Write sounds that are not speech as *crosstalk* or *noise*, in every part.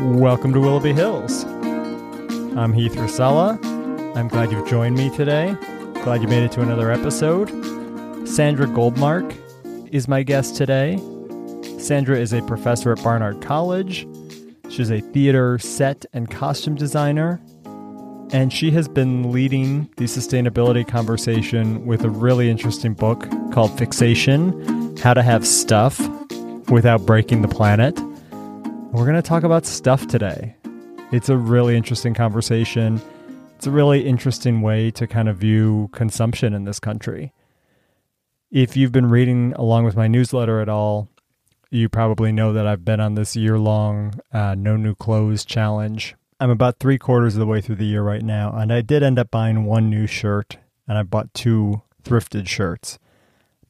Welcome to Willoughby Hills. I'm Heath Racela. I'm glad you've joined me today. Glad you made it to another episode. Sandra Goldmark is my guest today. Sandra is a professor at Barnard College. She's a theater, set, and costume designer. And she has been leading the sustainability conversation with a really interesting book called Fixation How to Have Stuff Without Breaking the Planet. We're going to talk about stuff today. It's a really interesting conversation. It's a really interesting way to kind of view consumption in this country. If you've been reading along with my newsletter at all, you probably know that I've been on this year long uh, no new clothes challenge. I'm about three quarters of the way through the year right now, and I did end up buying one new shirt, and I bought two thrifted shirts.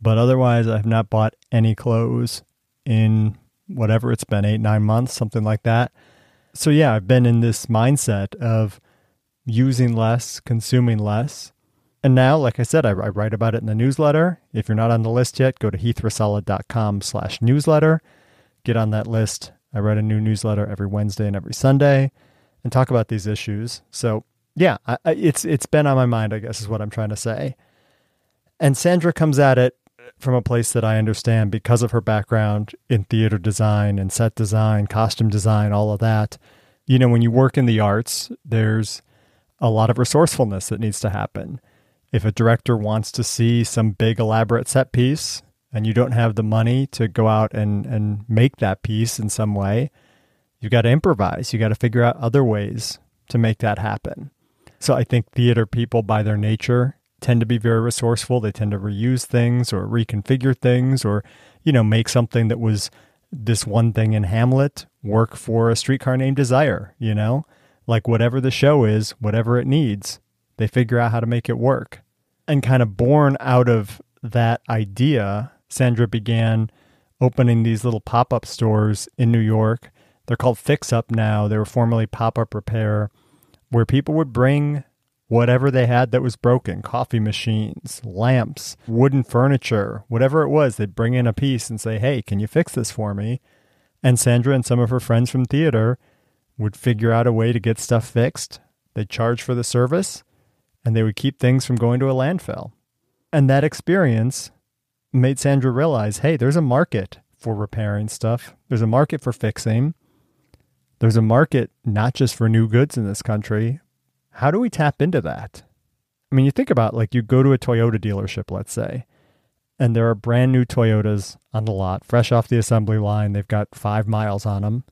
But otherwise, I have not bought any clothes in whatever it's been, eight, nine months, something like that. So, yeah, I've been in this mindset of using less, consuming less. And now, like I said, I, I write about it in the newsletter. If you're not on the list yet, go to heathracela.com slash newsletter. Get on that list. I write a new newsletter every Wednesday and every Sunday and talk about these issues. So, yeah, I, it's it's been on my mind, I guess is what I'm trying to say. And Sandra comes at it from a place that I understand because of her background in theater design and set design, costume design, all of that. You know, when you work in the arts, there's a lot of resourcefulness that needs to happen. If a director wants to see some big elaborate set piece and you don't have the money to go out and, and make that piece in some way, you got to improvise. You got to figure out other ways to make that happen. So I think theater people, by their nature, tend to be very resourceful. They tend to reuse things or reconfigure things or, you know, make something that was this one thing in Hamlet work for a streetcar named Desire, you know? Like whatever the show is, whatever it needs, they figure out how to make it work. And kind of born out of that idea, Sandra began opening these little pop up stores in New York. They're called Fix Up now. They were formerly Pop Up Repair, where people would bring whatever they had that was broken coffee machines, lamps, wooden furniture, whatever it was. They'd bring in a piece and say, Hey, can you fix this for me? And Sandra and some of her friends from theater would figure out a way to get stuff fixed. They'd charge for the service and they would keep things from going to a landfill. And that experience made Sandra realize hey, there's a market for repairing stuff, there's a market for fixing. There's a market not just for new goods in this country, how do we tap into that? I mean, you think about like you go to a Toyota dealership, let's say, and there are brand new Toyotas on the lot, fresh off the assembly line. They've got five miles on them,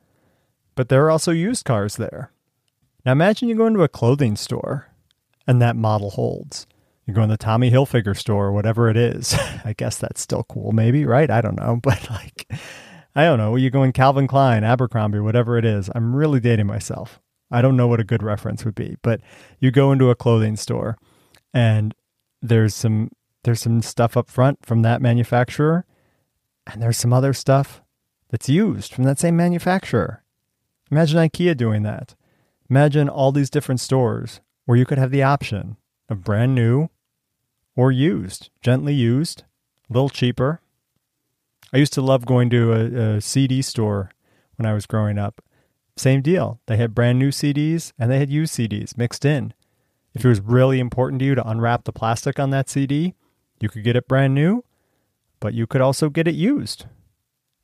but there are also used cars there. Now imagine you go into a clothing store and that model holds. You go in the Tommy Hilfiger store or whatever it is. *laughs* I guess that's still cool, maybe, right? I don't know. *laughs* But like, I don't know. You go in Calvin Klein, Abercrombie, whatever it is. I'm really dating myself. I don't know what a good reference would be, but you go into a clothing store and there's some there's some stuff up front from that manufacturer and there's some other stuff that's used from that same manufacturer. Imagine IKEA doing that. Imagine all these different stores where you could have the option of brand new or used, gently used, a little cheaper. I used to love going to a, a CD store when I was growing up same deal. They had brand new CDs and they had used CDs mixed in. If it was really important to you to unwrap the plastic on that CD, you could get it brand new, but you could also get it used.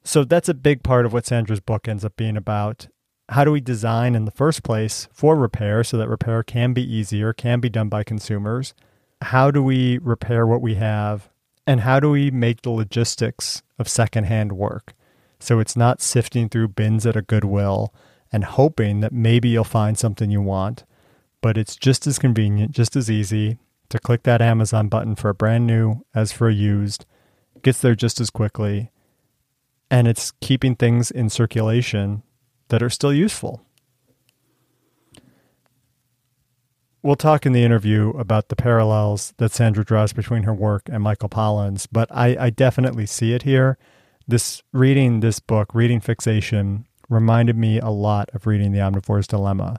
So that's a big part of what Sandra's book ends up being about. How do we design in the first place for repair so that repair can be easier, can be done by consumers? How do we repair what we have? And how do we make the logistics of secondhand work? So it's not sifting through bins at a Goodwill and hoping that maybe you'll find something you want. But it's just as convenient, just as easy to click that Amazon button for a brand new as for a used. Gets there just as quickly. And it's keeping things in circulation that are still useful. We'll talk in the interview about the parallels that Sandra draws between her work and Michael Pollan's, but I, I definitely see it here. This reading this book, reading fixation, reminded me a lot of reading The Omnivore's Dilemma,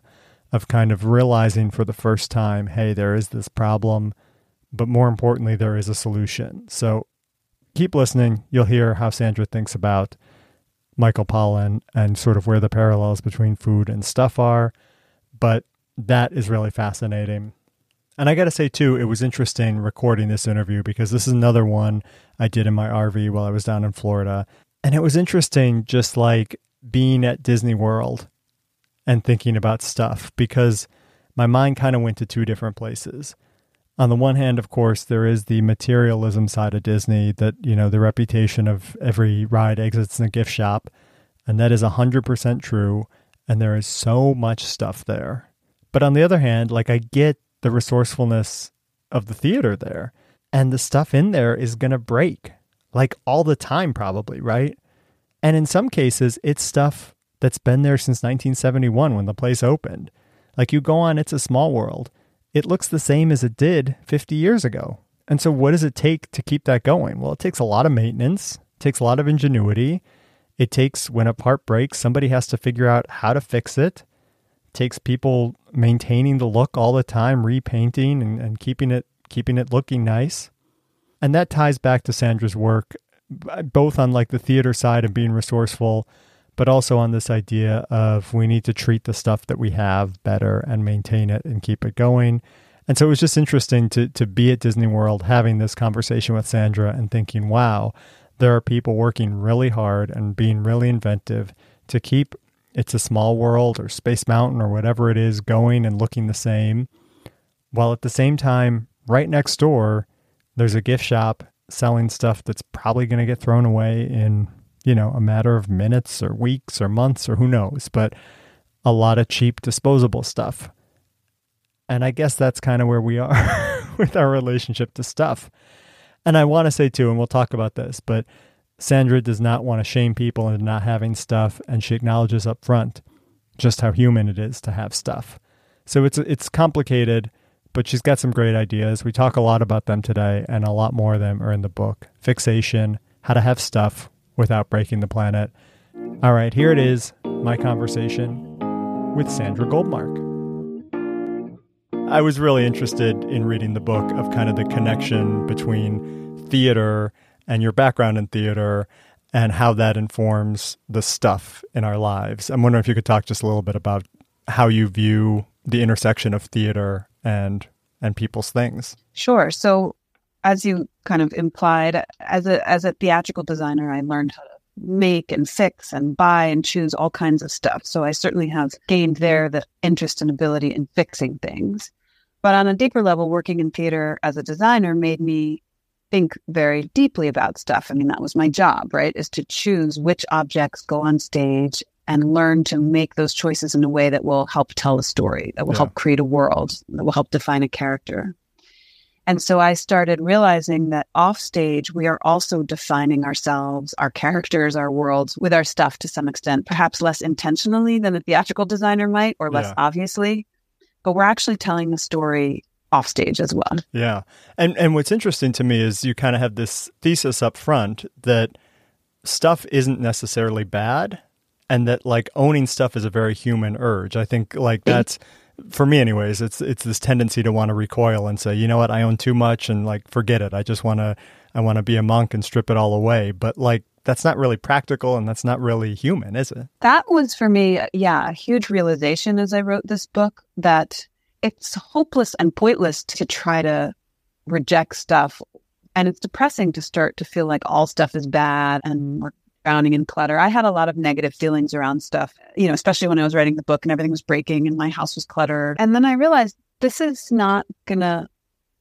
of kind of realizing for the first time, hey, there is this problem, but more importantly, there is a solution. So keep listening. You'll hear how Sandra thinks about Michael Pollan and sort of where the parallels between food and stuff are. But that is really fascinating. And I got to say, too, it was interesting recording this interview because this is another one I did in my RV while I was down in Florida. And it was interesting just like being at Disney World and thinking about stuff because my mind kind of went to two different places. On the one hand, of course, there is the materialism side of Disney that, you know, the reputation of every ride exits in a gift shop. And that is 100% true. And there is so much stuff there. But on the other hand, like I get the resourcefulness of the theater there. And the stuff in there is going to break like all the time, probably, right? And in some cases, it's stuff that's been there since 1971 when the place opened. Like you go on It's a Small World, it looks the same as it did 50 years ago. And so, what does it take to keep that going? Well, it takes a lot of maintenance, it takes a lot of ingenuity. It takes, when a part breaks, somebody has to figure out how to fix it takes people maintaining the look all the time, repainting and, and keeping it keeping it looking nice. And that ties back to Sandra's work, Uh, both on like the theater side and being resourceful, but also on this idea of we need to treat the stuff that we have better and maintain it and keep it going. And so it was just interesting to to be at Disney World having this conversation with Sandra and thinking, wow, there are people working really hard and being really inventive to keep it's a small world or Space Mountain or whatever it is going and looking the same. While at the same time, right next door, there's a gift shop selling stuff that's probably going to get thrown away in, you know, a matter of minutes or weeks or months or who knows, but a lot of cheap disposable stuff. And I guess that's kind of where we are *laughs* with our relationship to stuff. And I want to say too, and we'll talk about this, but Sandra does not want to shame people into not having stuff, and she acknowledges up front just how human it is to have stuff. So it's it's complicated, but she's got some great ideas. We talk a lot about them today, and a lot more of them are in the book. Fixation, how to have stuff without breaking the planet. All right, here it is, my conversation with Sandra Goldmark. I was really interested in reading the book of kind of the connection between theater and your background in theater and how that informs the stuff in our lives. I'm wondering if you could talk just a little bit about how you view the intersection of theater and and people's things. Sure. So as you kind of implied, as a as a theatrical designer, I learned how to make and fix and buy and choose all kinds of stuff. So I certainly have gained there the interest and ability in fixing things. But on a deeper level, working in theater as a designer made me think very deeply about stuff. I mean, that was my job, right? Is to choose which objects go on stage and learn to make those choices in a way that will help tell a story, that will yeah. help create a world, that will help define a character. And so I started realizing that off stage, we are also defining ourselves, our characters, our worlds with our stuff to some extent, perhaps less intentionally than a theatrical designer might or less yeah. obviously. But we're actually telling the story off stage as well. Yeah. And and what's interesting to me is you kind of have this thesis up front that stuff isn't necessarily bad and that like owning stuff is a very human urge. I think like that's for me anyways, it's it's this tendency to want to recoil and say, "You know what? I own too much and like forget it. I just want to I want to be a monk and strip it all away." But like that's not really practical and that's not really human, is it? That was for me, yeah, a huge realization as I wrote this book that it's hopeless and pointless to try to reject stuff. And it's depressing to start to feel like all stuff is bad and we're drowning in clutter. I had a lot of negative feelings around stuff, you know, especially when I was writing the book and everything was breaking and my house was cluttered. And then I realized this is not going to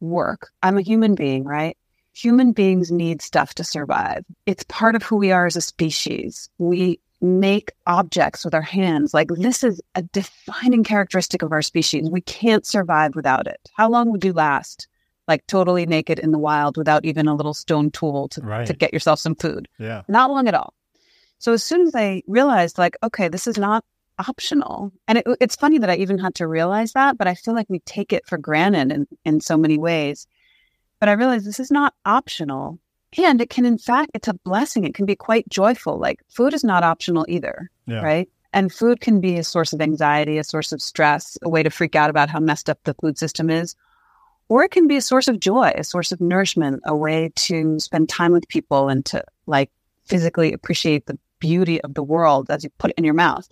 work. I'm a human being, right? Human beings need stuff to survive. It's part of who we are as a species. We make objects with our hands. Like this is a defining characteristic of our species. We can't survive without it. How long would you last? Like totally naked in the wild without even a little stone tool to, right. to get yourself some food. Yeah. Not long at all. So as soon as I realized like, okay, this is not optional. And it, it's funny that I even had to realize that, but I feel like we take it for granted in, in so many ways. But I realized this is not optional. And it can, in fact, it's a blessing. It can be quite joyful. Like food is not optional either, yeah. right? And food can be a source of anxiety, a source of stress, a way to freak out about how messed up the food system is. Or it can be a source of joy, a source of nourishment, a way to spend time with people and to like physically appreciate the beauty of the world as you put it in your mouth.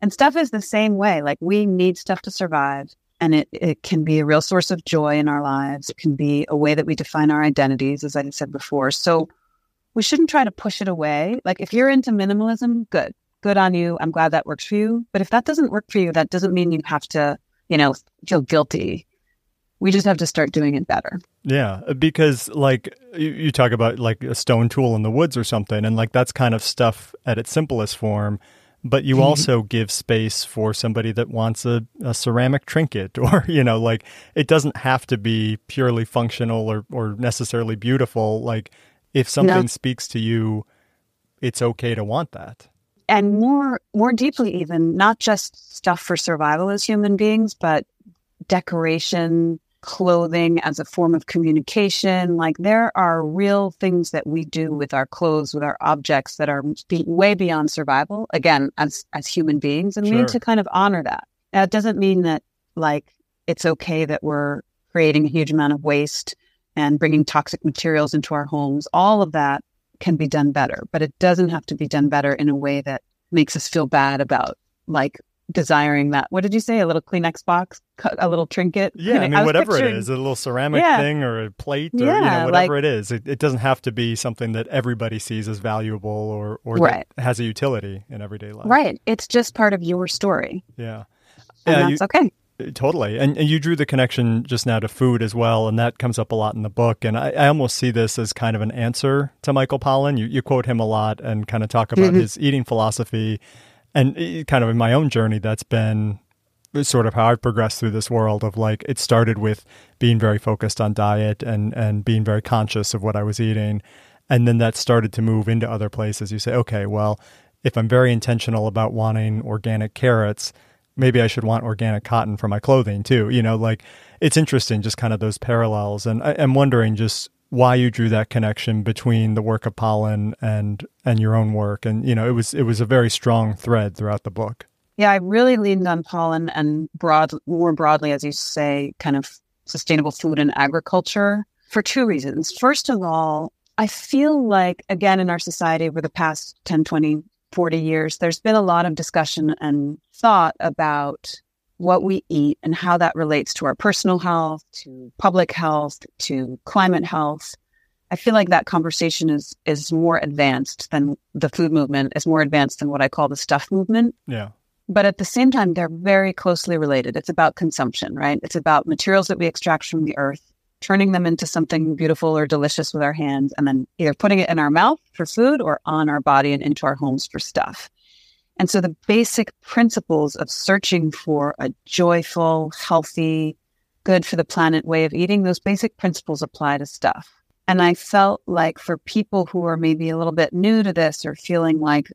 And stuff is the same way. Like we need stuff to survive. And it, it can be a real source of joy in our lives. It can be a way that we define our identities, as I said before. So we shouldn't try to push it away. Like if you're into minimalism, good. Good on you. I'm glad that works for you. But if that doesn't work for you, that doesn't mean you have to, you know, feel guilty. We just have to start doing it better. Yeah, because like you, talk about like a stone tool in the woods or something, and like that's kind of stuff at its simplest form but you mm-hmm. also give space for somebody that wants a, a, ceramic trinket *laughs* or you know like it doesn't have to be purely functional or, or necessarily beautiful like if something no. speaks to you it's okay to want that and more more deeply even not just stuff for survival as human beings but decoration clothing as a form of communication. Like there are real things that we do with our clothes, with our objects that are way beyond survival. Again, as as human beings, and sure. we need to kind of honor that. That doesn't mean that like it's okay that we're creating a huge amount of waste and bringing toxic materials into our homes. All of that can be done better, but it doesn't have to be done better in a way that makes us feel bad about like desiring that. What did you say? A little Kleenex box, a little trinket? Yeah, I mean, I whatever it is, a little ceramic yeah. thing or a plate or yeah, you know, whatever like, it is. It, it, doesn't have to be something that everybody sees as valuable or, or right. has a utility in everyday life. Right. It's just part of your story. Yeah. And yeah, that's you, okay. Uh, totally. And, and, you drew the connection just now to food as well. And that comes up a lot in the book. And I, I almost see this as kind of an answer to Michael Pollan. You, you quote him a lot and kind of talk about mm-hmm. his eating philosophy and eh, kind of in my own journey, that's been sort of how I've progressed through this world of like it started with being very focused on diet and and being very conscious of what I was eating. And then that started to move into other places. You say okay well if I'm very intentional about wanting organic carrots maybe I should want organic cotton for my clothing too. You know like it's interesting just kind of those parallels. And I, am wondering just why you drew that connection between the work of Pollan and and your own work. And you know it was it was a very strong thread throughout the book. Yeah i really leaned on Pollan and broad more broadly as you say kind of sustainable food and agriculture for two reasons. First of all i feel like again in our society over the past 10 20 40 years there's been a lot of discussion and thought about what we eat and how that relates to our personal health, to public health, to climate health. I feel like that conversation is is more advanced than the food movement, is more advanced than what I call the stuff movement. Yeah. But at the same time, they're very closely related. It's about consumption, right? It's about materials that we extract from the earth, turning them into something beautiful or delicious with our hands, and then either putting it in our mouth for food or on our body and into our homes for stuff. And so the basic principles of searching for a joyful, healthy, good for the planet way of eating, those basic principles apply to stuff. And I felt like for people who are maybe a little bit new to this or feeling like,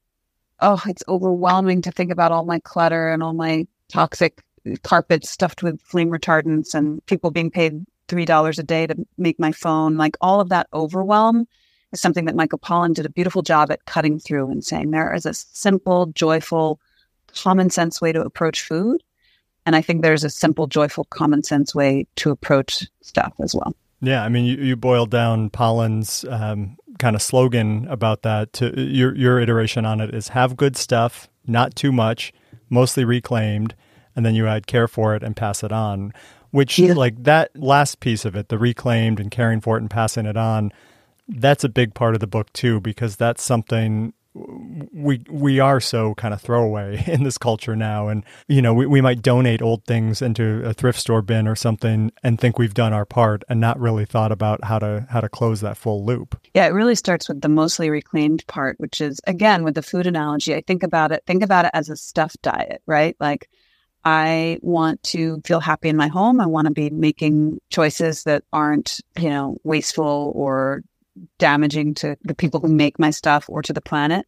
oh, it's overwhelming to think about all my clutter and all my toxic carpets stuffed with flame retardants and people being paid $3 a day to make my phone, like all of that overwhelm is something that Michael Pollan did a beautiful job at cutting through and saying there is a simple, joyful, common sense way to approach food. And I think there's a simple, joyful, common sense way to approach stuff as well. Yeah, I mean, you, you boiled down Pollan's um, kind of slogan about that. To your your iteration on it is have good stuff, not too much, mostly reclaimed, and then you add care for it and pass it on. Which, yeah. like that last piece of it, the reclaimed and caring for it and passing it on, that's a big part of the book too because that's something we we are so kind of throwaway *laughs* in this culture now. And you know we, we might donate old things into a thrift store bin or something and think we've done our part and not really thought about how to how to close that full loop. Yeah it really starts with the mostly reclaimed part which is again with the food analogy i think about it think about it as a stuffed diet right? Like I want to feel happy in my home. I want to be making choices that aren't, you know, wasteful or damaging to the people who make my stuff or to the planet.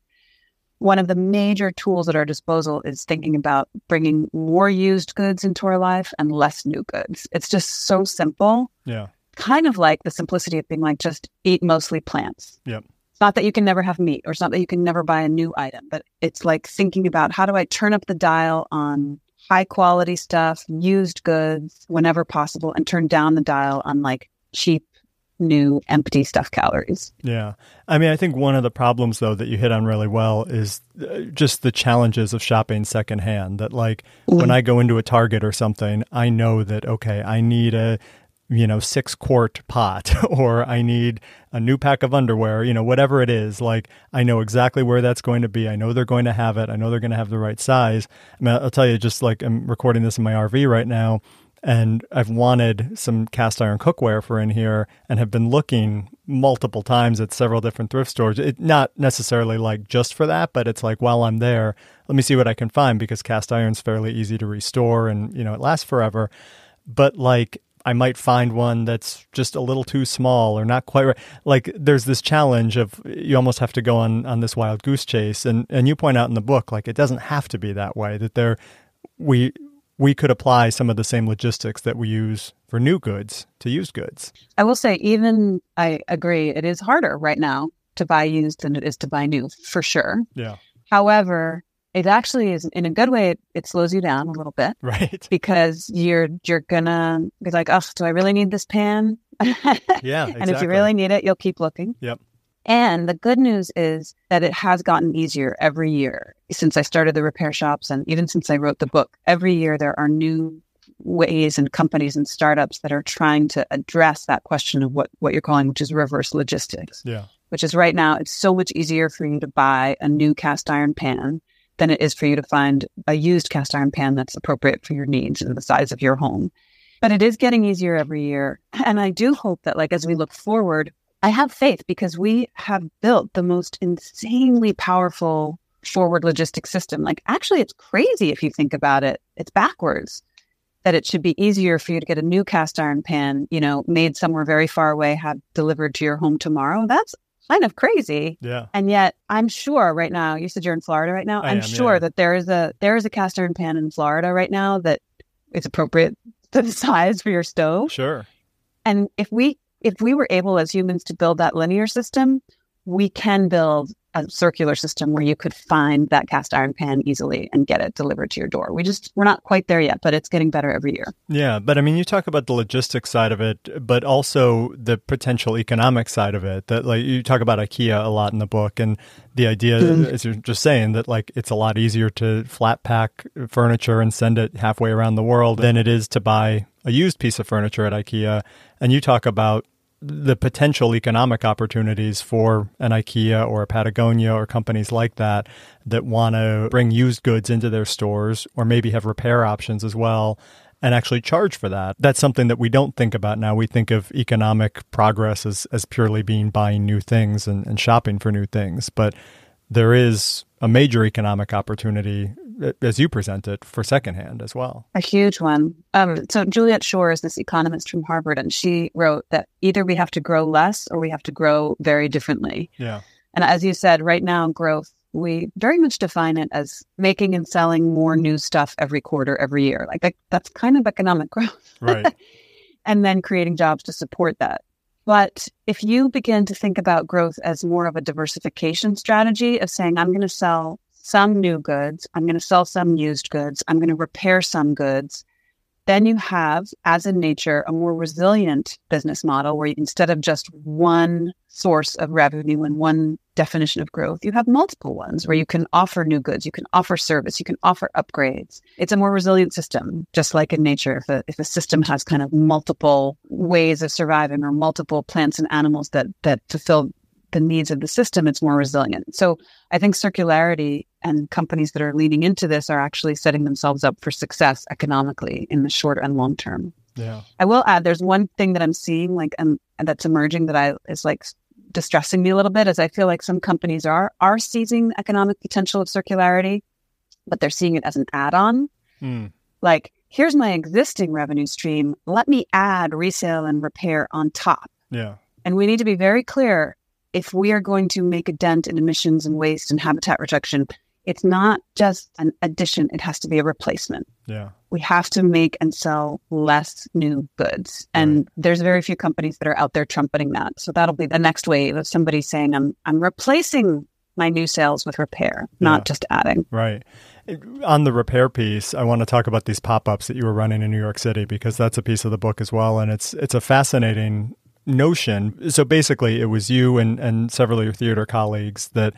One of the major tools at our disposal is thinking about bringing more used goods into our life and less new goods. It's just so simple. Yeah. Kind of like the simplicity of being like, just eat mostly plants. Yep. It's not that you can never have meat or it's not that you can never buy a new item, but it's like thinking about how do I turn up the dial on high quality stuff, used goods whenever possible, and turn down the dial on like cheap new empty stuff calories. Yeah. I mean, I think one of the problems, though, that you hit on really well is uh, just the challenges of shopping secondhand. That, like, mm-hmm. when I go into a Target or something, I know that, okay, I need a, you know, six quart pot *laughs* or I need a new pack of underwear, you know, whatever it is. Like, I know exactly where that's going to be. I know they're going to have it. I know they're going to have the right size. I mean, I'll tell you, just like I'm recording this in my RV right now, and I've wanted some cast iron cookware for in here and have been looking multiple times at several different thrift stores. It, not necessarily like just for that, but it's like while I'm there, let me see what I can find because cast iron's fairly easy to restore and, you know, it lasts forever. But like I might find one that's just a little too small or not quite right. Like there's this challenge of you almost have to go on on this wild goose chase, and and you point out in the book like it doesn't have to be that way. That there we we could apply some of the same logistics that we use for new goods to used goods. I will say, even I agree, it is harder right now to buy used than it is to buy new for sure. Yeah. However, it actually is in a good way. It, it, slows you down a little bit, right? *laughs* Because you're you're gonna be like, oh, do I really need this pan? *laughs* yeah, exactly. and if you really need it, you'll keep looking. Yep. And the good news is that it has gotten easier every year since I started the repair shops, and even since I wrote the book. Every year there are new ways and companies and startups that are trying to address that question of what what you're calling, which is reverse logistics. Yeah. Which is right now, it's so much easier for you to buy a new cast iron pan than it is for you to find a used cast iron pan that's appropriate for your needs and the size of your home. But it is getting easier every year. *laughs* And I do hope that, like, as we look forward, I have faith because we have built the most insanely powerful forward logistics system. Like, actually, it's crazy if you think about it. It's backwards that it should be easier for you to get a new cast iron pan, you know, made somewhere very far away, have delivered to your home tomorrow. That's kind of crazy. Yeah. And yet I'm sure right now, you said you're in Florida right now. I am am, sure yeah. that there is a there is a cast iron pan in Florida right now that is appropriate to the *laughs* size for your stove. Sure. And if we if we were able as humans to build that linear system, we can build a circular system where you could find that cast iron pan easily and get it delivered to your door. We just we're not quite there yet, but it's getting better every year. Yeah, but I mean you talk about the logistics side of it, but also the potential economic side of it. That like you talk about IKEA a lot in the book and the idea mm-hmm. as you're just saying that like it's a lot easier to flat pack furniture and send it halfway around the world than it is to buy a used piece of furniture at IKEA. And you talk about the potential economic opportunities for an IKEA or a Patagonia or companies like that that want to bring used goods into their stores or maybe have repair options as well and actually charge for that. That's something that we don't think about now. We think of economic progress as, as purely being buying new things and, and shopping for new things. But there is a major economic opportunity as you present it for secondhand as well. A huge one. Um, so Juliet Schor is this economist from Harvard, and she wrote that either we have to grow less or we have to grow very differently. Yeah. And as you said, right now growth we very much define it as making and selling more new stuff every quarter, every year. Like that, that's kind of economic *laughs* growth. Right. and then creating jobs to support that. But if you begin to think about growth as more of a diversification strategy of saying, I'm going to sell some new goods, I'm going to sell some used goods, I'm going to repair some goods, then you have, as in nature, a more resilient business model where instead of just one source of revenue and one definition of growth, you have multiple ones where you can offer new goods, you can offer service, you can offer upgrades. It's a more resilient system, just like in nature. If a, if a system has kind of multiple ways of surviving or multiple plants and animals that, that fulfill the needs of the system, it's more resilient. So I think circularity and companies that are leaning into this are actually setting themselves up for success economically in the short and long term. Yeah. I will add there's one thing that I'm seeing like and, that's emerging that I is like distressing me a little bit as I feel like some companies are are seizing the economic potential of circularity, but they're seeing it as an add-on. Mm. Like, here's my existing revenue stream. Let me add resale and repair on top. Yeah. And we need to be very clear if we are going to make a dent in emissions and waste and habitat reduction, it's not just an addition, it has to be a replacement. Yeah. We have to make and sell less new goods. And right. there's very few companies that are out there trumpeting that. So that'll be the next wave of somebody saying, I'm I'm replacing my new sales with repair, not yeah. just adding. Right. On the repair piece, I want to talk about these pop-ups that you were running in New York City because that's a piece of the book as well and it's it's a fascinating notion. So basically, it was you and, and several of your theater colleagues that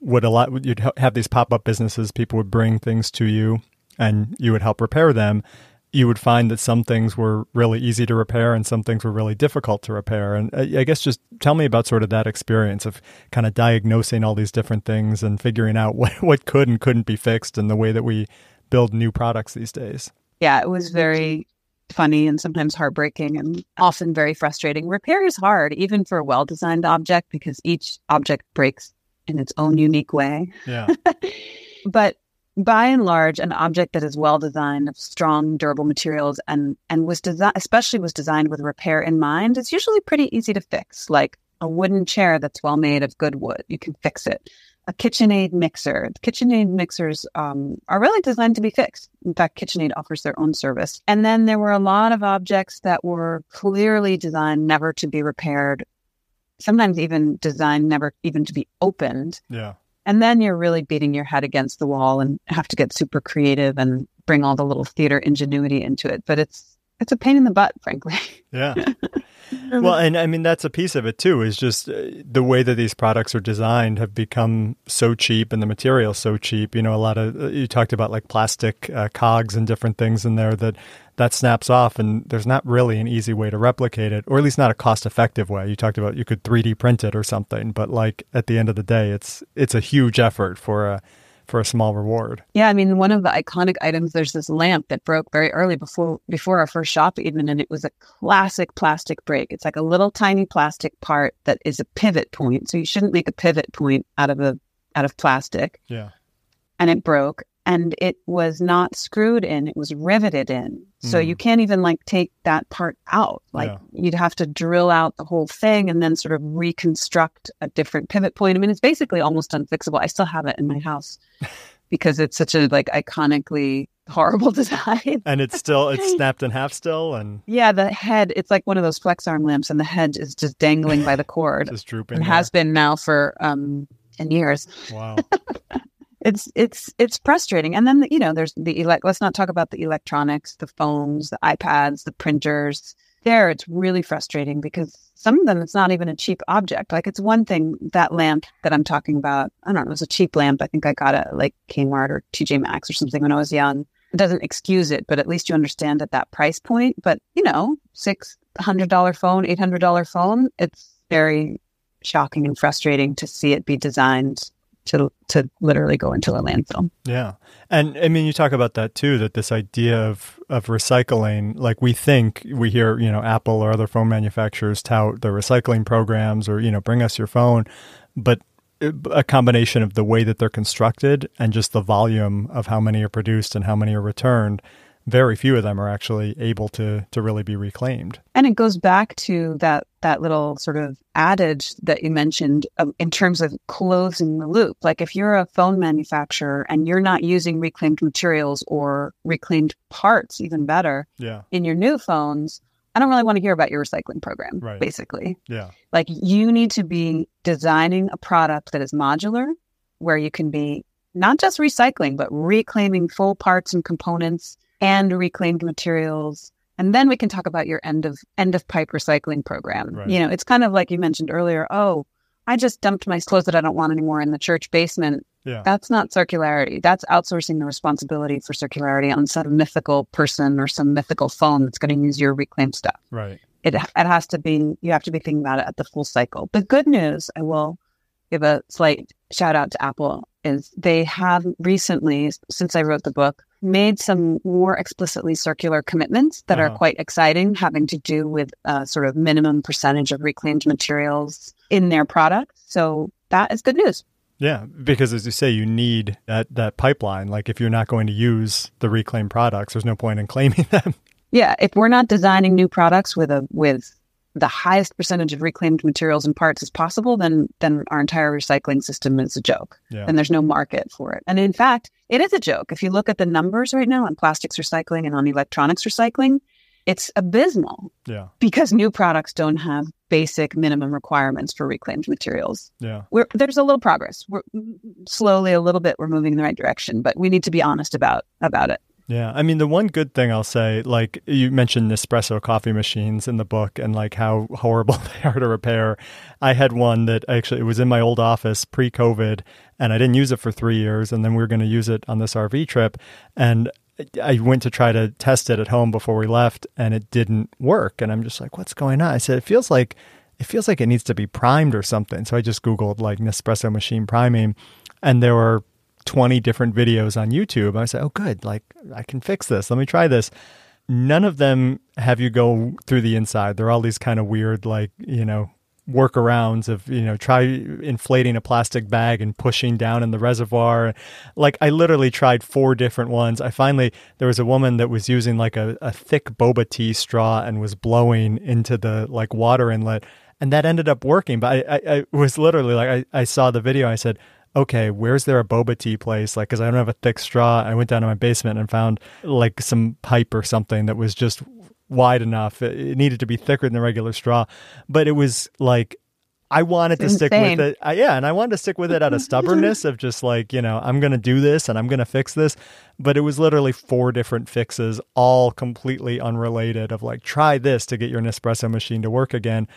would a lot you'd have these pop up businesses. People would bring things to you, and you would help repair them. You would find that some things were really easy to repair, and some things were really difficult to repair. And I guess just tell me about sort of that experience of kind of diagnosing all these different things and figuring out *laughs* what what could and couldn't be fixed, and the way that we build new products these days. Yeah, it was very funny and sometimes heartbreaking and often very frustrating. Repair is hard, even for a well designed object, because each object breaks in its own unique way. Yeah. *laughs* but by and large, an object that is well designed, of strong, durable materials, and and was designed, especially was designed with repair in mind, is usually pretty easy to fix. Like a wooden chair that's well made of good wood, you can fix it a KitchenAid mixer. KitchenAid mixers um, are really designed to be fixed. In fact, KitchenAid offers their own service. And then there were a lot of objects that were clearly designed never to be repaired, sometimes even designed never even to be opened. Yeah. And then you're really beating your head against the wall and have to get super creative and bring all the little theater ingenuity into it. But it's it's a pain in the butt, frankly. Yeah. *laughs* well, and I mean that's a piece of it too. Is just uh, the way that these products are designed have become so cheap, and the material so cheap. You know, a lot of uh, you talked about like plastic uh, cogs and different things in there that that snaps off, and there's not really an easy way to replicate it, or at least not a cost-effective way. You talked about you could 3D print it or something, but like at the end of the day, it's it's a huge effort for a for a small reward. Yeah, I mean, one of the iconic items. There's this lamp that broke very early before before our first shop, even, and it was a classic plastic break. It's like a little tiny plastic part that is a pivot point. So you shouldn't make a pivot point out of a out of plastic. Yeah, and it broke, and it was not screwed in; it was riveted in. So Mm. you can't even like take that part out. Like Yeah. you'd have to drill out the whole thing and then sort of reconstruct a different pivot point. I mean, it's basically almost unfixable. I still have it in my house *laughs* because it's such a like iconically horrible *laughs* design. and it's still it's *laughs* snapped in half still, and yeah, the head, it's like one of those flex arm lamps and the head is just dangling by the cord just drooping. and there. has been now for um 10 years. wow. It's it's it's frustrating. And then you know, there's the elect let's not talk about the electronics, the phones, the iPads, the printers. There it's really frustrating because some of them it's not even a cheap object. Like it's one thing that lamp that I'm talking about, I don't know, it was a cheap lamp. I think I got it at like Kmart or TJ Maxx or something when I was young. It doesn't excuse it, but at least you understand at that price point. But you know, six hundred dollar phone, eight hundred dollar phone, it's very shocking and frustrating to see it be designed to to literally go into a landfill. Yeah. And I mean, you talk about that too, that this idea of, of recycling, like we think, we hear, you know, Apple or other phone manufacturers tout their recycling programs or, you know, bring us your phone. But uh, a combination of the way that they're constructed and just the volume of how many are produced and how many are returned, very few of them are actually able to to really be reclaimed. And it goes back to that that little sort of adage that you mentioned um, in terms of closing the loop. Like if you're a phone manufacturer and you're not using reclaimed materials or reclaimed parts, even better, Yeah. in your new phones, I don't really want to hear about your recycling program, Right. basically. Yeah. Like you need to be designing a product that is modular, where you can be not just recycling, but reclaiming full parts and components and reclaimed materials. And then we can talk about your end of end of pipe recycling program. Right. You know, it's kind of like you mentioned earlier. Oh, I just dumped my clothes that I don't want anymore in the church basement. Yeah. That's not circularity. That's outsourcing the responsibility for circularity on some mythical person or some mythical phone that's going to use your reclaimed stuff Right. it it has to be you have to be thinking about it at the full cycle. The good news, I will give a slight shout out to Apple, is they have recently, since I wrote the book, made some more explicitly circular commitments that Uh-huh. are quite exciting, having to do with a sort of minimum percentage of reclaimed materials in their products. So that is good news. Yeah, because as you say, you need that that pipeline. Like if you're not going to use the reclaimed products, there's no point in claiming *laughs* them. Yeah, if we're not designing new products with a with the highest percentage of reclaimed materials and parts as possible, then then our entire recycling system is a joke. Yeah. And there's no market for it. And in fact, it is a joke. If you look at the numbers right now on plastics recycling and on electronics recycling, it's abysmal Yeah. because new products don't have basic minimum requirements for reclaimed materials. Yeah. We're, there's a little progress. We're mm, mm, slowly, a little bit, we're moving in the right direction, but we need to be honest about about it. Yeah. I mean, the one good thing I'll say, like you mentioned Nespresso coffee machines in the book and like how *laughs* horrible they are to repair. I had one that actually it was in my old office pre COVID and I didn't use it for three years. And then we were going to use it on this RV trip. And I went to try to test it at home before we left and it didn't work. And I'm just like, what's going on? I said, it feels like it feels like it needs to be primed or something. So I just Googled like Nespresso machine priming and there were 20 different videos on YouTube. I said, oh, good. Like I can fix this. Let me try this. None of them have you go through the inside. They're all these kind of weird, like, you know, workarounds of you know try inflating a plastic bag and pushing down in the reservoir like i literally tried four different ones i finally there was a woman that was using like a, a thick boba tea straw and was blowing into the like water inlet and that ended up working but i, I, I was literally like I, I saw the video i said okay, where's there a boba tea place? Like, because I don't have a thick straw. I went down to my basement and found like some pipe or something that was just wide enough. It needed to be thicker than the regular straw, but it was like I wanted it's to insane. stick with it. Uh, yeah, and I wanted to stick with it out of *laughs* stubbornness of just like, you know, I'm going to do this and I'm going to fix this. But it was literally four different fixes, all completely unrelated of like, try this to get your Nespresso machine to work again.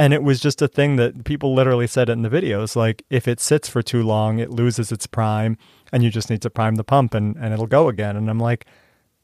And it was just a thing that people literally said in the videos. Like, if it sits for too long, it loses its prime and you just need to prime the pump and, and it'll go again. And I'm like,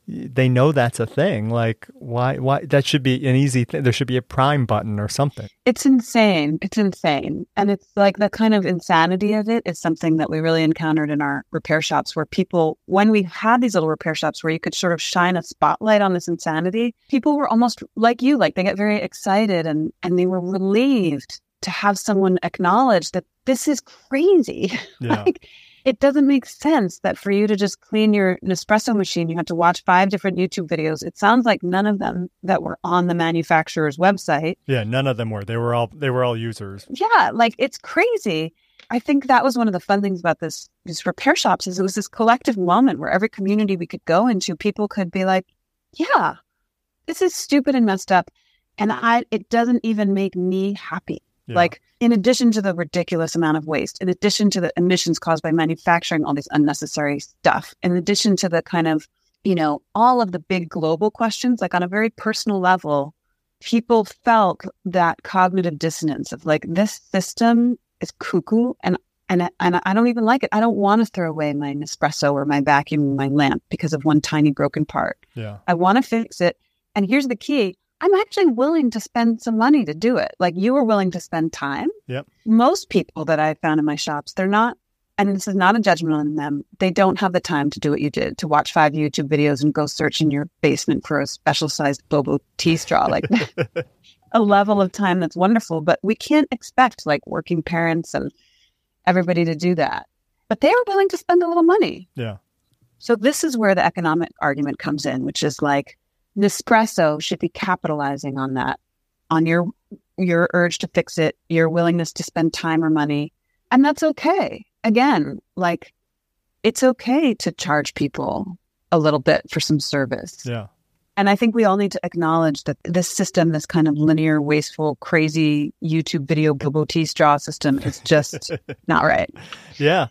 they know that's a thing. Like, why? Why that should be an easy thing? There should be a prime button or something. It's insane. It's insane, and it's like the kind of insanity of it is something that we really encountered in our repair shops, where people, when we had these little repair shops where you could sort of shine a spotlight on this insanity, people were almost like you, like they get very excited and and they were relieved to have someone acknowledge that this is crazy. *laughs* Yeah. like it doesn't make sense that for you to just clean your Nespresso machine, you have to watch five different YouTube videos. It sounds like none of them that were on the manufacturer's website. Yeah, none of them were. They were all they were all users. Yeah, like it's crazy. I think that was one of the fun things about this these repair shops is it was this collective moment where every community we could go into, people could be like, "Yeah, this is stupid and messed up," and I it doesn't even make me happy. Yeah. Like, in addition to the ridiculous amount of waste, in addition to the emissions caused by manufacturing all this unnecessary stuff, in addition to the kind of, you know, all of the big global questions, like on a very personal level, people felt that cognitive dissonance of like, this system is cuckoo and and and I don't even like it. I don't want to throw away my Nespresso or my vacuum, my lamp because of one tiny broken part. Yeah. I want to fix it. And here's the key I'm actually willing to spend some money to do it. Like you were willing to spend time. Yep. Most people that I found in my shops, they're not, and this is not a judgment on them, they don't have the time to do what you did, to watch five YouTube videos and go search in your basement for a special sized Bobo tea straw. Like *laughs* a level of time that's wonderful, but we can't expect like working parents and everybody to do that. But they are willing to spend a little money. Yeah. So this is where the economic argument comes in, which is like Nespresso should be capitalizing on that, on your your urge to fix it, your willingness to spend time or money. And that's okay. Again, like it's okay to charge people a little bit for some service. Yeah. And I think we all need to acknowledge that this system, this kind of linear, wasteful, crazy YouTube video Bobo tea straw system is just *laughs* not right. Yeah.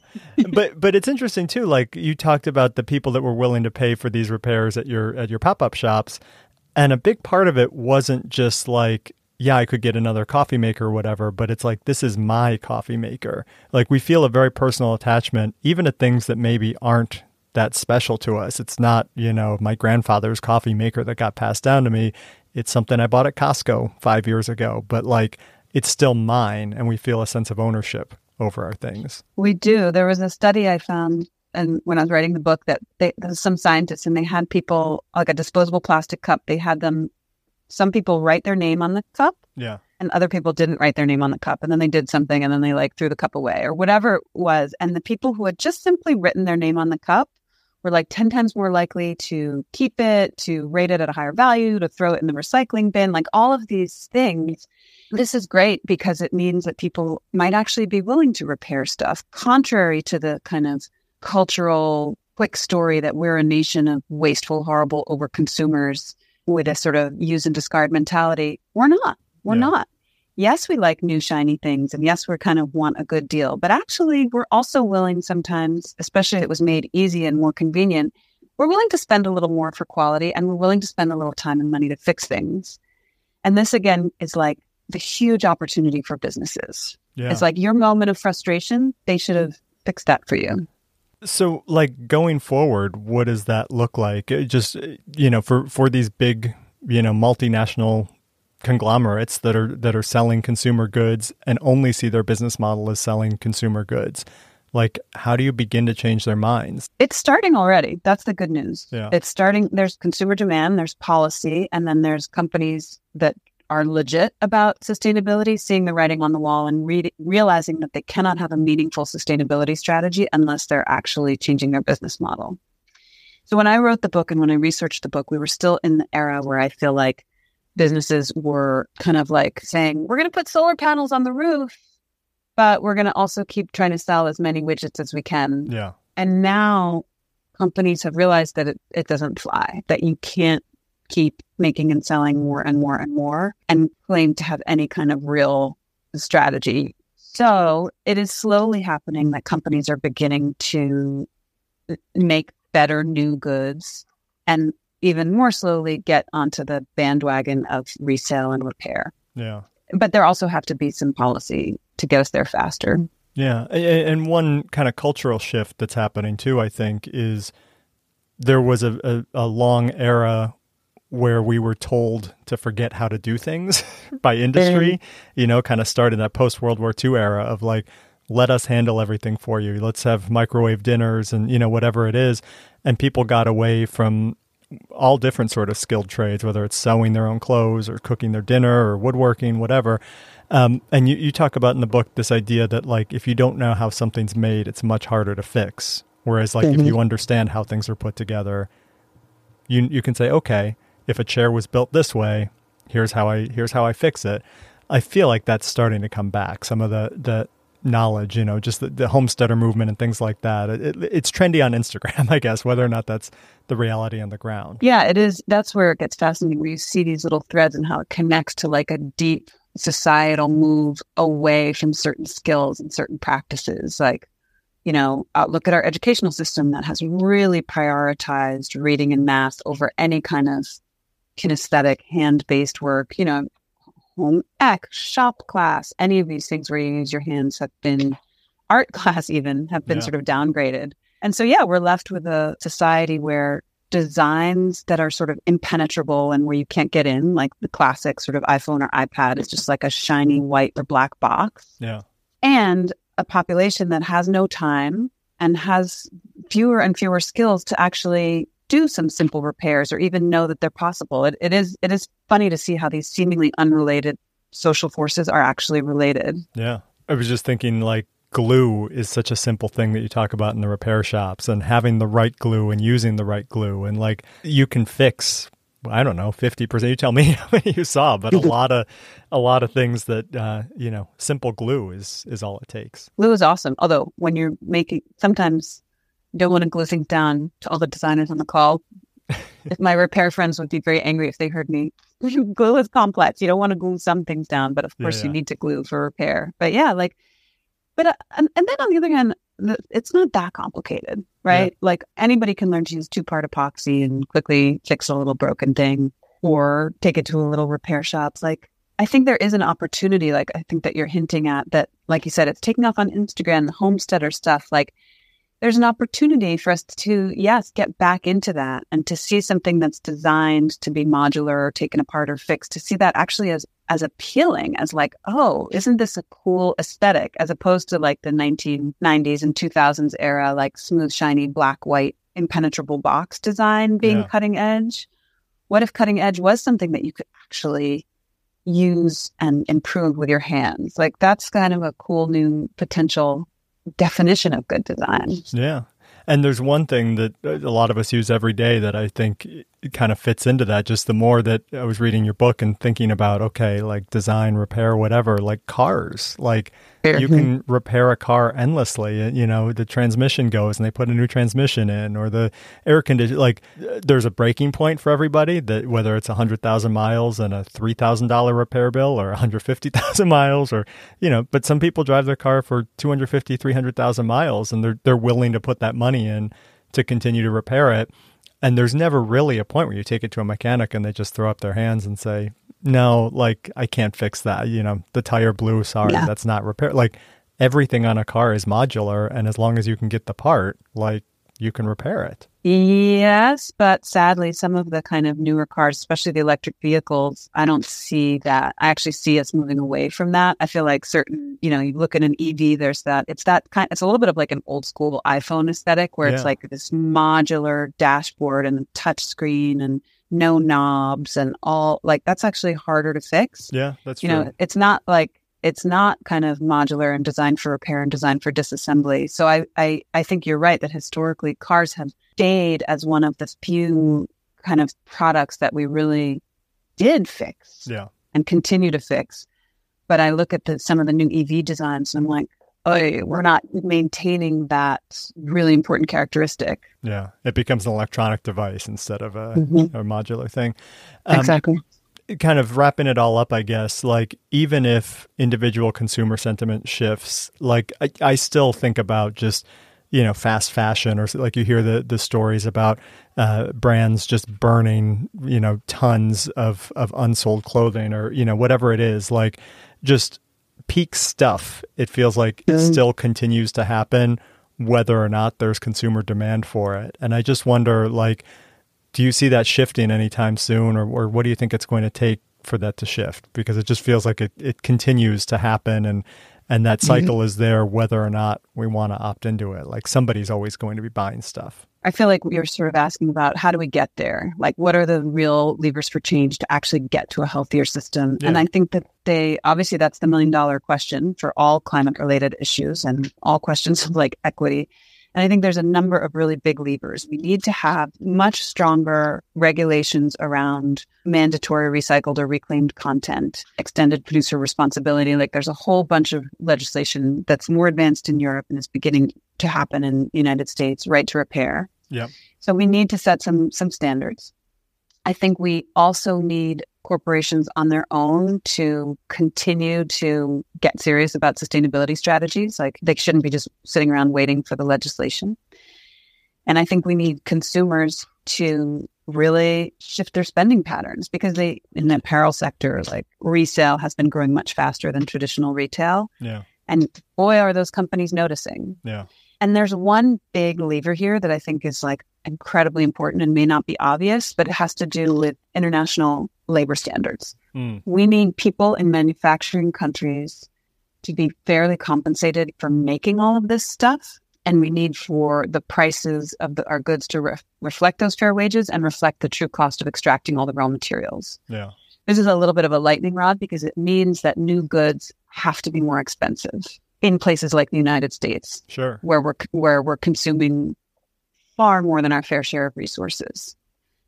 but but it's interesting too like you talked about the people that were willing to pay for these repairs at your at your pop-up shops and a big part of it wasn't just like yeah, I could get another coffee maker or whatever, but it's like this is my coffee maker. Like we feel a very personal attachment even to things that maybe aren't that special to us. It's not, you know, my grandfather's coffee maker that got passed down to me. It's something I bought at Costco five years ago, but like it's still mine and we feel a sense of ownership over our things. We do. There was a study I found and when I was writing the book that they, there's some scientists and they had people like a disposable plastic cup. They had them, some people write their name on the cup Yeah. and other people didn't write their name on the cup and then they did something and then they like threw the cup away or whatever it was. And the people who had just simply written their name on the cup were like 10 times more likely to keep it, to rate it at a higher value, to throw it in the recycling bin, like all of these things. This is great because it means that people might actually be willing to repair stuff, contrary to the kind of cultural quick story that we're a nation of wasteful, horrible over consumers with a sort of use and discard mentality. We're not. We're Yeah. not. Yes, we like new shiny things and yes, we kind of want a good deal, but actually we're also willing sometimes, especially if it was made easy and more convenient, we're willing to spend a little more for quality and we're willing to spend a little time and money to fix things. And this again is like the huge opportunity for businesses. Yeah. It's like your moment of frustration, they should have fixed that for you. So, like going forward, what does that look like? It just you know, for for these big, you know, multinational conglomerates that are that are selling consumer goods and only see their business model as selling consumer goods. Like, how do you begin to change their minds? It's starting already. That's the good news. Yeah. It's starting. There's consumer demand, there's policy, and then there's companies that are legit about sustainability, seeing the writing on the wall and re- realizing that they cannot have a meaningful sustainability strategy unless they're actually changing their business model. So when I wrote the book and when I researched the book, we were still in the era where I feel like businesses were kind of like saying, we're going to put solar panels on the roof, but we're going to also keep trying to sell as many widgets as we can. Yeah. And now companies have realized that it, it doesn't fly, that you can't keep making and selling more and more and more and claim to have any kind of real strategy. So it is slowly happening that companies are beginning to make better new goods and even more slowly get onto the bandwagon of resale and repair. Yeah. But there also have to be some policy to get us there faster. Yeah. And one kind of cultural shift that's happening too, I think, is there was a, a, a long era where we were told to forget how to do things *laughs* by industry, mm. you know, kind of started that post World War II era of like, let us handle everything for you. Let's have microwave dinners and, you know, whatever it is. And people got away from all different sort of skilled trades, whether it's sewing their own clothes or cooking their dinner or woodworking, whatever. Um, and you, you talk about in the book this idea that like if you don't know how something's made, it's much harder to fix. Whereas like mm-hmm. if you understand how things are put together, you you can say, okay, if a chair was built this way, here's how I here's how I fix it. I feel like that's starting to come back. Some of the the knowledge, you know, just the, the homesteader movement and things like that. It, it, it's trendy on Instagram, *laughs* I guess, whether or not that's the reality on the ground. Yeah, it is. That's where it gets fascinating. Where you see these little threads and how it connects to like a deep societal move away from certain skills and certain practices. Like, you know, uh, look at our educational system that has really prioritized reading and math over any kind of kinesthetic, hand based work, you know, home ec, shop class, any of these things where you use your hands have been art *laughs* class even have been yeah. sort of downgraded. And so yeah, we're left with a society where designs that are sort of impenetrable and where you can't get in, like the classic sort of iPhone or iPad is just like a shiny white or black box. Yeah. And a population that has no time and has fewer and fewer skills to actually do some simple repairs or even know that they're possible. It, it is it is funny to see how these seemingly unrelated social forces are actually related. Yeah. I was just thinking like glue is such a simple thing that you talk about in the repair shops and having the right glue and using the right glue and like you can fix I don't know, 50%. You tell me *laughs* how many you saw, but a *laughs* lot of a lot of things that uh, you know, simple glue is is all it takes. Glue is awesome. Although when you're making sometimes don't want to glue things down to all the designers on the call. *laughs* if my repair friends would be very angry if they heard me. *laughs* glue is complex. You don't want to glue some things down, but of course yeah, yeah. you need to glue for repair. But yeah, like, but uh, and, and then on the other hand, the, it's not that complicated, right? Yeah. Like anybody can learn to use two part epoxy and quickly fix a little broken thing, or take it to a little repair shop. Like I think there is an opportunity, like I think that you're hinting at that, like you said, it's taking off on Instagram, the homesteader stuff, like there's an opportunity for us to, yes, get back into that and to see something that's designed to be modular or taken apart or fixed, to see that actually as, as appealing as like, oh, isn't this a cool aesthetic as opposed to like the 1990s and 2000s era, like smooth, shiny, black, white, impenetrable box design being yeah. cutting edge? What if cutting edge was something that you could actually use and improve with your hands? Like that's kind of a cool new potential definition of good design. Yeah. And there's one thing that a lot of us use every day that I think kind of fits into that. Just the more that I was reading your book and thinking about, okay, like design, repair, whatever, like cars, like you can mm-hmm. repair a car endlessly. Uh, you know, the transmission goes and they put a new transmission in, or the air condition. Like, uh, there's a breaking point for everybody. That whether it's a hundred thousand miles and a three thousand dollar repair bill, or a hundred fifty *laughs* thousand miles, or you know. But some people drive their car for 250, 300,000 miles, and they're they're willing to put that money in to continue to repair it. And there's never really a point where you take it to a mechanic and they just throw up their hands and say, no, like I can't fix that. You know, the tire blew. Sorry, yeah. that's not repair. Like everything on a car is modular. And as long as you can get the part, like you can repair it. Yes, but sadly, some of the kind of newer cars, especially the electric vehicles, I don't see that. I actually see us moving away from that. I feel like certain, you know, you look at an EV, there's that. It's that kind. It's a little bit of like an old school iPhone aesthetic, where yeah. it's like this modular dashboard and touch screen and no knobs and all. Like that's actually harder to fix. Yeah, that's you true. know, it's not like it's not kind of modular and designed for repair and designed for disassembly. So I, I, I think you're right that historically cars have stayed as one of the few kind of products that we really did fix yeah. and continue to fix. But I look at the, some of the new EV designs and I'm like, oh, we're not maintaining that really important characteristic. Yeah, it becomes an electronic device instead of a, mm-hmm. a modular thing. Um, exactly kind of wrapping it all up, I guess, like even if individual consumer sentiment shifts, like I, I still think about just, you know, fast fashion or like you hear the, the stories about uh, brands just burning, you know, tons of, of unsold clothing or, you know, whatever it is, like just peak stuff. It feels like it still continues to happen whether or not there's consumer demand for it. And I just wonder, like, do you see that shifting anytime soon, or, or what do you think it's going to take for that to shift? Because it just feels like it, it continues to happen, and and that mm-hmm. cycle mm-hmm. is there whether or not we want to opt into it. Like somebody's always going to be buying stuff. I feel like you're sort of asking about how do we get there? Like, what are the real levers for change to actually get to a healthier system? Yeah. And I think that they obviously that's the million dollar question for all climate related issues and all questions of like equity. And I think there's a number of really big levers. We need to have much stronger regulations around mandatory recycled or reclaimed content, extended producer responsibility. Like there's a whole bunch of legislation that's more advanced in Europe and is beginning to happen in the United States, right to repair. Yeah. So we need to set some some standards. I think we also need corporations on their own to continue to get serious about sustainability strategies. Like they shouldn't be just sitting around waiting for the legislation. And I think we need consumers to really shift their spending patterns because they, in the apparel sector, like resale has been growing much faster than traditional retail. Yeah. And boy, are those companies noticing. Yeah. And there's one big lever here that I think is like incredibly important and may not be obvious, but it has to do with international labor standards. Mm. We need people in manufacturing countries to be fairly compensated for making all of this stuff. And we need for the prices of the, our goods to re- reflect those fair wages and reflect the true cost of extracting all the raw materials. Yeah. This is a little bit of a lightning rod because it means that new goods have to be more expensive in places like the United States. Sure. Where we're where we're consuming far more than our fair share of resources.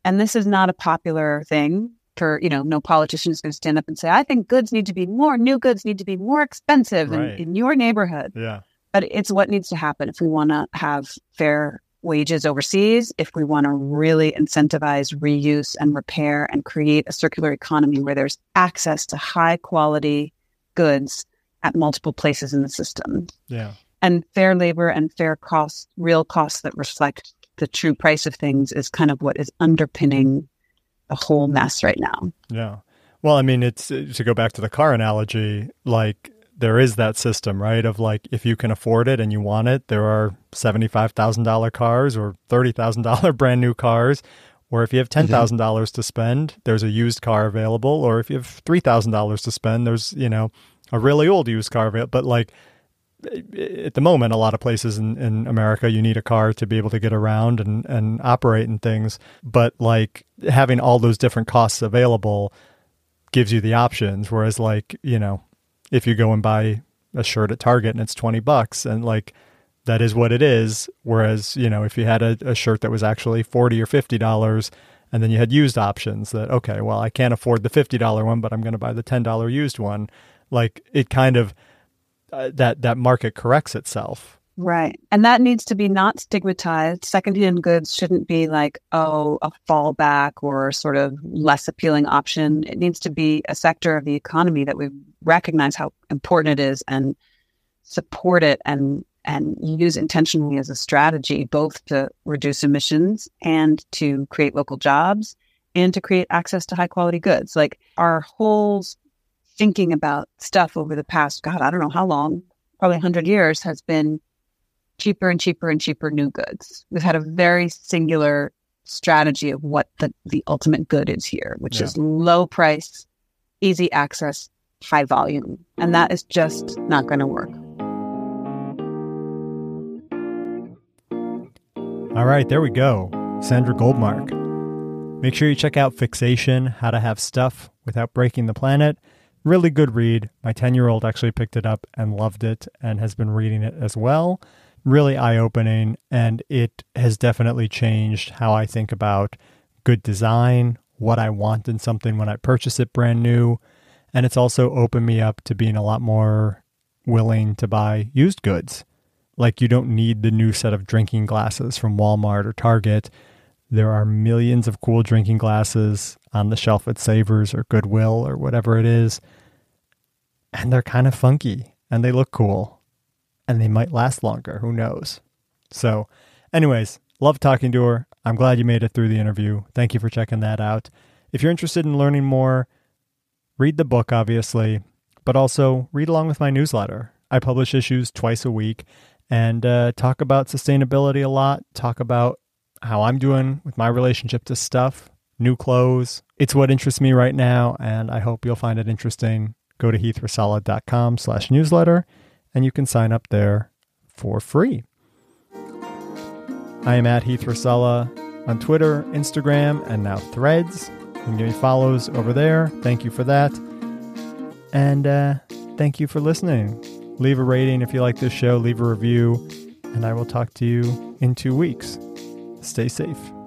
And this is not a popular thing for, you know, no politician is going to stand up and say, I think goods need to be more, new goods need to be more expensive right. in, in your neighborhood. Yeah. But it's what needs to happen if we want to have fair wages overseas, if we want to really incentivize reuse and repair and create a circular economy where there's access to high quality goods at multiple places in the system. Yeah. And fair labor and fair costs, real costs that reflect the true price of things is kind of what is underpinning the whole mess right now. Yeah. Well, I mean, it's to go back to the car analogy, like there is that system, right? Of like, if you can afford it and you want it, there are $75,000 cars or $30,000 *laughs* brand new cars. Or if you have $10,000 mm-hmm. dollars to spend, there's a used car available. Or if you have $3,000 to spend, there's, you know, a really old used car available. But like, at the moment, a lot of places in, in America, you need a car to be able to get around and, and operate and things. But like having all those different costs available gives you the options. Whereas, like, you know, if you go and buy a shirt at Target and it's 20 bucks and like that is what it is. Whereas, you know, if you had a, a shirt that was actually 40 or $50 and then you had used options that, okay, well, I can't afford the $50 one, but I'm going to buy the $10 used one. Like it kind of, uh, that that market corrects itself. Right. And that needs to be not stigmatized. Secondhand goods shouldn't be like, oh, a fallback or sort of less appealing option. It needs to be a sector of the economy that we recognize how important it is and support it and and use intentionally as a strategy, both to reduce emissions and to create local jobs and to create access to high quality goods. Like our whole thinking about stuff over the past, God, I don't know how long, probably 100 years, has been cheaper and cheaper and cheaper new goods. We've had a very singular strategy of what the, the ultimate good is here, which yeah. is low price, easy access, high volume. And that is just not going to work. All right, there we go. Sandra Goldmark. Make sure you check out Fixation How to Have Stuff Without Breaking the Planet. Really good read. My 10 year old actually picked it up and loved it and has been reading it as well. Really eye opening, and it has definitely changed how I think about good design, what I want in something when I purchase it brand new. And it's also opened me up to being a lot more willing to buy used goods like you don't need the new set of drinking glasses from Walmart or Target. There are millions of cool drinking glasses on the shelf at Savers or Goodwill or whatever it is. And they're kind of funky and they look cool and they might last longer. Who knows? So, anyways, love talking to her. I'm glad you made it through the interview. Thank you for checking that out. If you're interested in learning more, read the book, obviously, but also read along with my newsletter. I publish issues twice a week and uh, talk about sustainability a lot, talk about how I'm doing with my relationship to stuff, new clothes. It's what interests me right now, and I hope you'll find it interesting. Go to heathracela.com slash newsletter, and you can sign up there for free. I am at Heath Racela on Twitter, Instagram, and now Threads. You can give me follows over there. Thank you for that. And uh, thank you for listening. Leave a rating if you like this show, leave a review, and I will talk to you in two weeks. Stay safe.